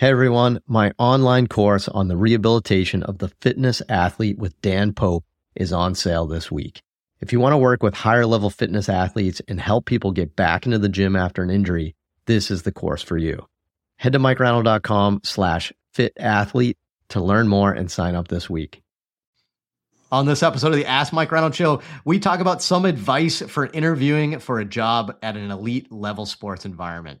Hey everyone, my online course on the rehabilitation of the fitness athlete with Dan Pope is on sale this week. If you want to work with higher level fitness athletes and help people get back into the gym after an injury, this is the course for you. Head to mikereinold.com slash fit athlete to learn more and sign up this week. On this episode of the Ask Mike Reinold Show, we talk about some advice for interviewing for a job at an elite level sports environment.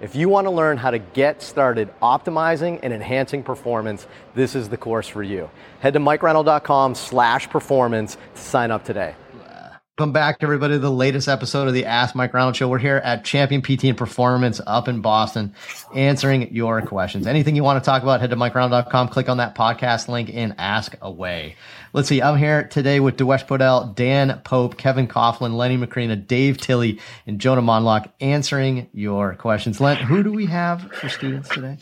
If you want to learn how to get started optimizing and enhancing performance, this is the course for you. Head to mikereinold.com slash performance to sign up today. Welcome back, everybody, to the latest episode of the Ask Mike Reinold Show. We're here at Champion PT and Performance up in Boston, answering your questions. Anything you want to talk about, head to mikereinold.com, click on that podcast link, and ask away. Let's see, I'm here today with Dewesh Podell, Dan Pope, Kevin Coughlin, Lenny Macrina, Dave Tilley, and Jonah Monlock answering your questions. Len, who do we have for students today?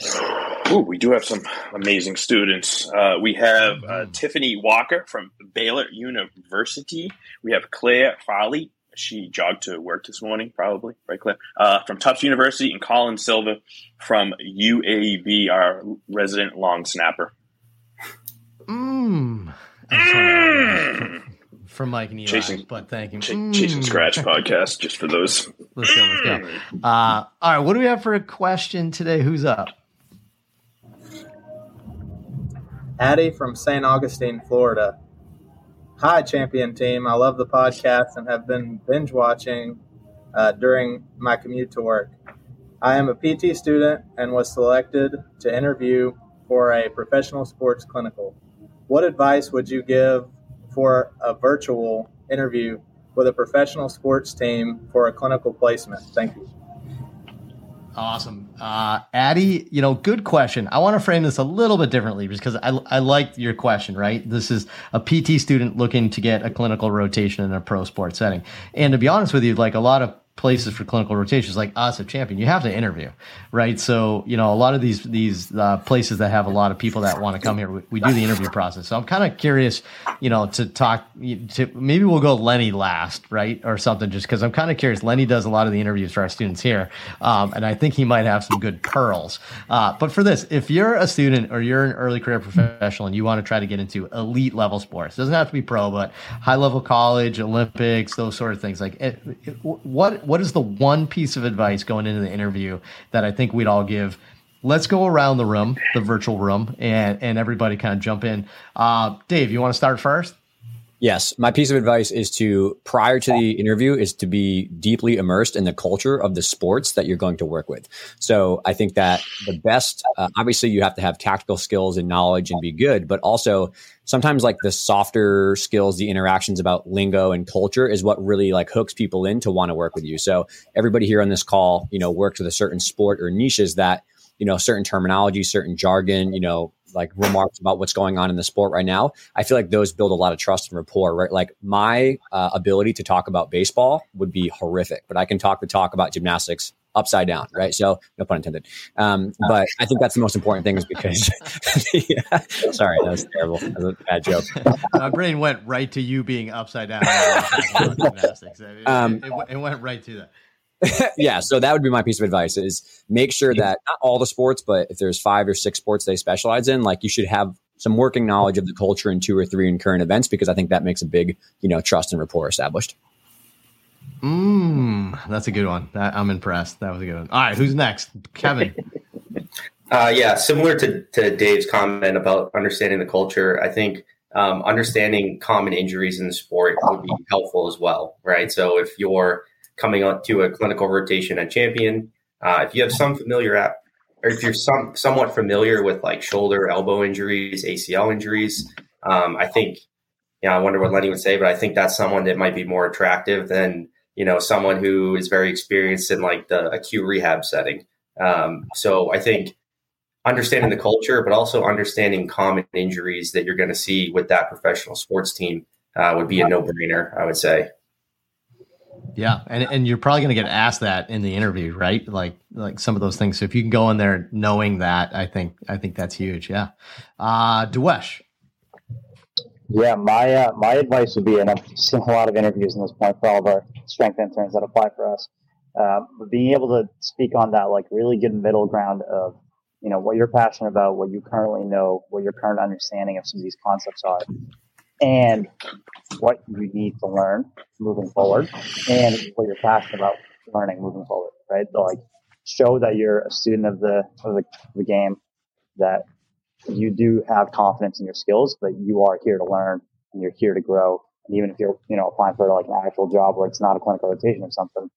Ooh, we do have some amazing students. Uh, we have uh, mm-hmm. Tiffany Walker from Baylor University. We have Claire Foley. She jogged to work this morning, probably, right, Claire? Uh, from Tufts University, and Colin Silva from UAB, our resident long snapper. Mmm. Mm. From Mike and Eli, chasing, but thank you. Ch- mm. Chasing Scratch podcast, just for those. Let's go, let's go. Uh, all right, what do we have for a question today? Who's up? Addie from St. Augustine, Florida. Hi, champion team. I love the podcast and have been binge watching uh, during my commute to work. I am a PT student and was selected to interview for a professional sports clinical. What advice would you give for a virtual interview with a professional sports team for a clinical placement? Thank you. Awesome. Uh, Addie, you know, good question. I want to frame this a little bit differently because I, I like your question, right? This is a PT student looking to get a clinical rotation in a pro sports setting. And to be honest with you, like a lot of places for clinical rotations like us at champion you have to interview right? So you know a lot of these these uh, places that have a lot of people that want to come here we, we do the interview process. So i'm kind of curious you know to talk to maybe we'll go lenny last right or something just because i'm kind of curious. Lenny does a lot of the interviews for our students here um, and i think he might have some good pearls. Uh, but for this if you're a student or you're an early career professional and you want to try to get into elite level sports doesn't have to be pro but high level college olympics those sort of things like it, it, what what is the one piece of advice going into the interview that I think we'd all give? Let's go around the room, the virtual room, and and everybody kind of jump in. Uh, Dave, you want to start first? Yes, my piece of advice is to prior to the interview is to be deeply immersed in the culture of the sports that you're going to work with. So I think that the best, uh, obviously, you have to have tactical skills and knowledge and be good, but also sometimes like the softer skills, the interactions about lingo and culture is what really like hooks people in to want to work with you. So everybody here on this call, you know, works with a certain sport or niches that you know certain terminology certain jargon you know like remarks about what's going on in the sport right now, I feel like those build a lot of trust and rapport, right? Like my uh, ability to talk about baseball would be horrific, but I can talk the talk about gymnastics upside down, right? So no pun intended. Um, but I think that's the most important thing is because, yeah, sorry, that was terrible. That was a bad joke. My brain went right to you being upside down. um, it, it, went right to that. yeah, so that would be my piece of advice is make sure that not all the sports, but if there's five or six sports they specialize in, like you should have some working knowledge of the culture in two or three in current events because I think that makes a big, you know, trust and rapport established. Mmm, that's a good one. I'm impressed. That was a good one. All right, who's next? Kevin. uh, yeah, similar to, to Dave's comment about understanding the culture, I think um, understanding common injuries in the sport would be helpful as well, right? So if you're coming on to a clinical rotation at champion. Uh, if you have some familiar app, or if you're some somewhat familiar with like shoulder, elbow injuries, ACL injuries, um, I think, yeah, I wonder what Lenny would say, but I think that's someone that might be more attractive than you know someone who is very experienced in like the acute rehab setting. Um, so I think understanding the culture, but also understanding common injuries that you're going to see with that professional sports team uh, would be a no brainer, I would say. Yeah, and and you're probably going to get asked that in the interview, right? Like like some of those things. So if you can go in there knowing that, I think I think that's huge. Yeah, uh, Dewesh. Yeah, my uh, my advice would be, and I've seen a lot of interviews in this point for all of our strength interns that apply for us, uh, being able to speak on that like really good middle ground of you know what you're passionate about, what you currently know, what your current understanding of some of these concepts are, and what you need to learn moving forward, and what you're passionate about learning moving forward. Right, so, like show that you're a student of the of the, the game, that you do have confidence in your skills, but you are here to learn and you're here to grow. And even if you're, you know, applying for like an actual job where it's not a clinical rotation or something,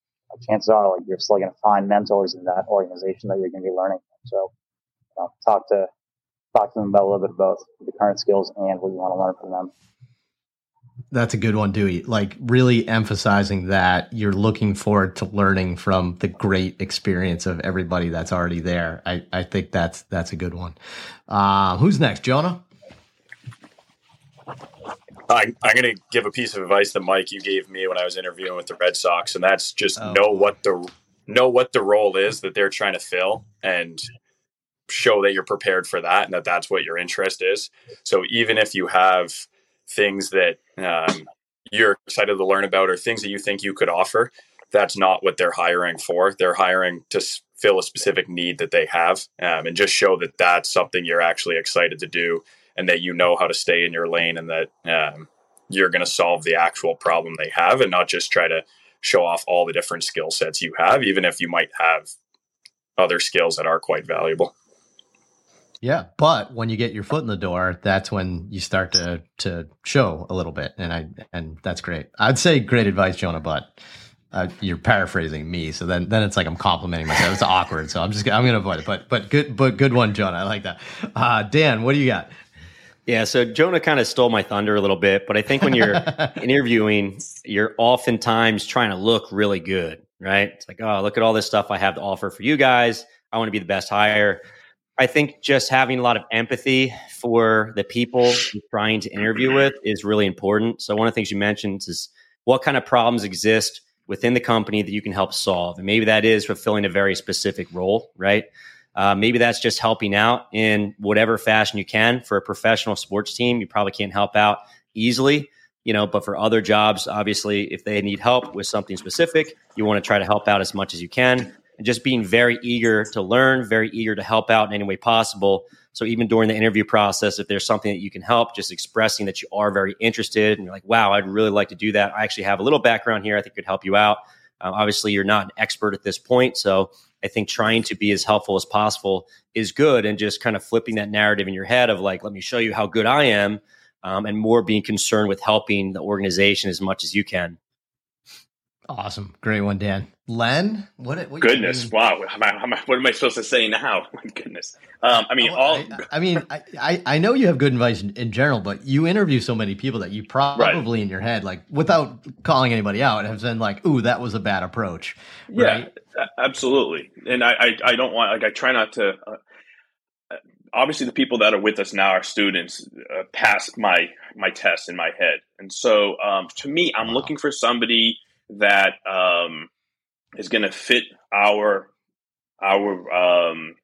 chances are like you're still going to find mentors in that organization that you're going to be learning from. So, you know, talk to talk to them about a little bit of both the current skills and what you want to learn from them. That's a good one, Dewey. Like really emphasizing that you're looking forward to learning from the great experience of everybody that's already there. I, I think that's that's a good one. Uh, who's next, Jonah? I, I'm going to give a piece of advice that Mike you gave me when I was interviewing with the Red Sox, and that's just oh. know what the know what the role is that they're trying to fill, and show that you're prepared for that, and that that's what your interest is. So even if you have things that um, you're excited to learn about or things that you think you could offer, that's not what they're hiring for. They're hiring to fill a specific need that they have, um, and just show that that's something you're actually excited to do and that you know how to stay in your lane and that um, you're going to solve the actual problem they have and not just try to show off all the different skill sets you have, even if you might have other skills that are quite valuable. Yeah, but when you get your foot in the door, that's when you start to to show a little bit, and I and that's great. I'd say great advice, Jonah, but uh, you're paraphrasing me, so then then it's like I'm complimenting myself. It's awkward, so I'm just I'm gonna avoid it. But but good but good one, Jonah. I like that. Uh, Dan, what do you got? Yeah, so Jonah kind of stole my thunder a little bit, but I think when you're interviewing, you're oftentimes trying to look really good, right? It's like, oh, look at all this stuff I have to offer for you guys. I want to be the best hire. I think just having a lot of empathy for the people you're trying to interview with is really important. So one of the things you mentioned is what kind of problems exist within the company that you can help solve, and maybe that is fulfilling a very specific role, right? Uh, maybe that's just helping out in whatever fashion you can. For a professional sports team, you probably can't help out easily, you know. But for other jobs, obviously, if they need help with something specific, you want to try to help out as much as you can. And just being very eager to learn, very eager to help out in any way possible. So even during the interview process, if there's something that you can help, just expressing that you are very interested and you're like, wow, I'd really like to do that. I actually have a little background here. I think could help you out. Uh, obviously, you're not an expert at this point, so I think trying to be as helpful as possible is good and just kind of flipping that narrative in your head of like, let me show you how good I am, um, and more being concerned with helping the organization as much as you can. Awesome. Great one, Dan. Len, what? what goodness, wow! Am I, am I, what am I supposed to say now? My goodness. Um, I mean, oh, all. I, I mean, I, I know you have good advice in, in, general, but you interview so many people that you probably right. in your head, like without calling anybody out, have been like, "Ooh, that was a bad approach." Right? Yeah, absolutely. And I, I, I, don't want like I try not to. Uh, obviously, the people that are with us now are students uh, passed my my test in my head, and so um, to me, I'm wow. looking for somebody that. Um, is going to fit our our um,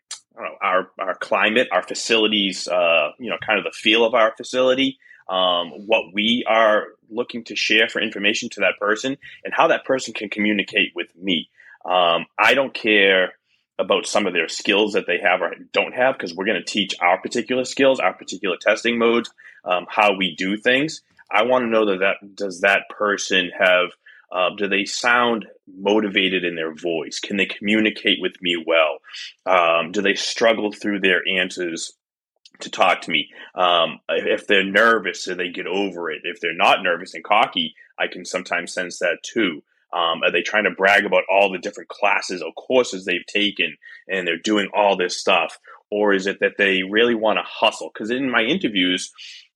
our our climate, our facilities, uh, you know, kind of the feel of our facility, um, what we are looking to share for information to that person, and how that person can communicate with me. Um, I don't care about some of their skills that they have or don't have because we're going to teach our particular skills, our particular testing modes, um, how we do things. I want to know that that does that person have uh, do they sound motivated in their voice? Can they communicate with me well? Um, do they struggle through their answers to talk to me? Um, if they're nervous, do they get over it? If they're not nervous and cocky, I can sometimes sense that too. Um, are they trying to brag about all the different classes or courses they've taken and they're doing all this stuff? Or is it that they really want to hustle? Because in my interviews,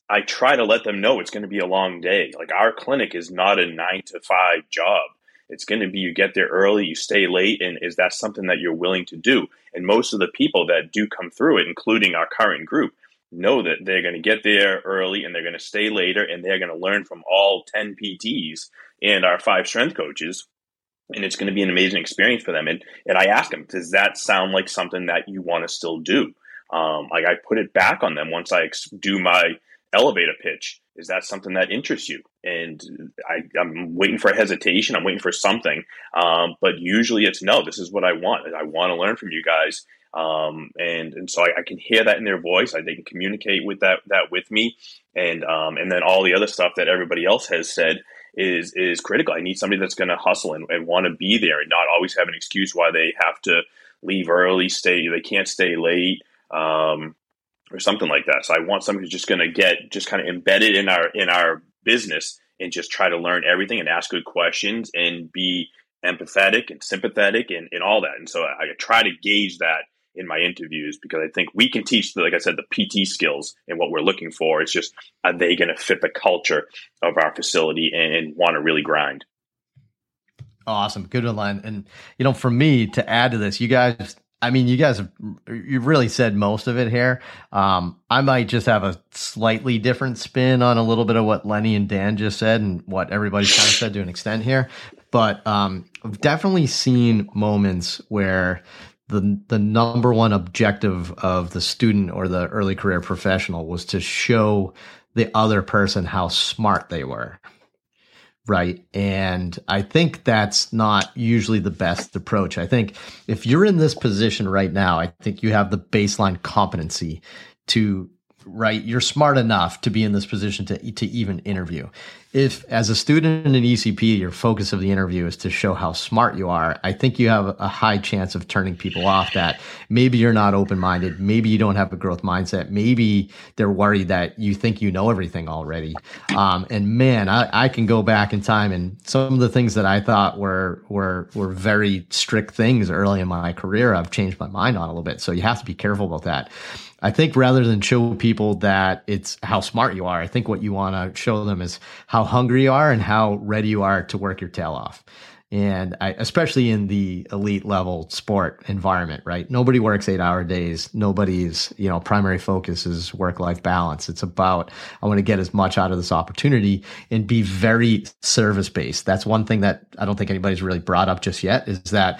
I try to let them know it's going to be a long day. Like our clinic is not a nine to five job. It's going to be you get there early, you stay late, and is that something that you're willing to do? And most of the people that do come through it, including our current group, know that they're going to get there early and they're going to stay later and they're going to learn from all 10 PTs and our five strength coaches and it's going to be an amazing experience for them. And and I ask them, does that sound like something that you want to still do? Um, like I put it back on them once I do my elevator pitch. Is that something that interests you? And I, am waiting for a hesitation. I'm waiting for something. Um, but usually it's no. This is what I want. I want to learn from you guys. Um, and and so I, I, can hear that in their voice. I, they can communicate with that that with me, and um, and then all the other stuff that everybody else has said is is critical. I need somebody that's going to hustle and, and want to be there and not always have an excuse why they have to leave early, stay they can't stay late, um, or something like that. So I want somebody who's just going to get just kind of embedded in our in our business and just try to learn everything and ask good questions and be empathetic and sympathetic and, and all that. And so I, I try to gauge that in my interviews because I think we can teach, like I said, the PT skills and what we're looking for. It's just are they going to fit the culture of our facility and, and want to really grind? Awesome, good line. And you know, for me to add to this, you guys. I mean, you guys have you've really said most of it here. Um, I might just have a slightly different spin on a little bit of what Lenny and Dan just said and what everybody's kind of said to an extent here. But um, I've definitely seen moments where the the number one objective of the student or the early career professional was to show the other person how smart they were right. And i think that's not usually the best approach. I think if you're in this position right now i think you have the baseline competency to right you're smart enough to be in this position to to even interview if as a student in an ECP, your focus of the interview is to show how smart you are, I think you have a high chance of turning people off that maybe you're not open minded. Maybe you don't have a growth mindset. Maybe they're worried that you think you know everything already. Um, and man, I, I can go back in time and some of the things that I thought were, were, were very strict things early in my career, I've changed my mind on a little bit. So you have to be careful about that. I think rather than show people that it's how smart you are, I think what you want to show them is how hungry you are and how ready you are to work your tail off. And I, especially in the elite level sport environment, right? Nobody works eight hour days. Nobody's, you know, primary focus is work life balance. It's about, I want to get as much out of this opportunity and be very service based. That's one thing that I don't think anybody's really brought up just yet is that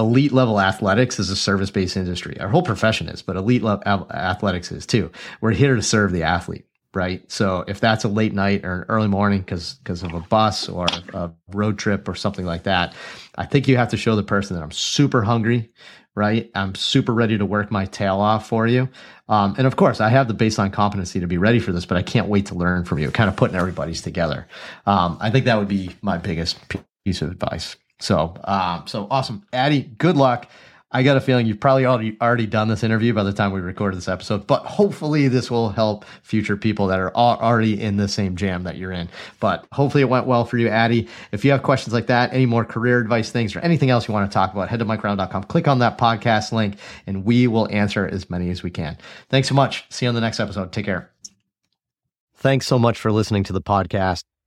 elite level athletics is a service based industry. Our whole profession is, but elite level athletics is too. We're here to serve the athlete, right? So if that's a late night or an early morning because because of a bus or a road trip or something like that, I think you have to show the person that I'm super hungry, right? I'm super ready to work my tail off for you. Um, and of course, I have the baseline competency to be ready for this, but I can't wait to learn from you. Kind of putting everybody's together. Um, I think that would be my biggest piece of advice. So, um, so awesome, Addy. Good luck. I got a feeling you've probably already already done this interview by the time we recorded this episode, but hopefully this will help future people that are already in the same jam that you're in. But hopefully it went well for you, Addy. If you have questions like that, any more career advice things or anything else you want to talk about, head to mikereinold.com, click on that podcast link, and we will answer as many as we can. Thanks so much. See you on the next episode. Take care. Thanks so much for listening to the podcast.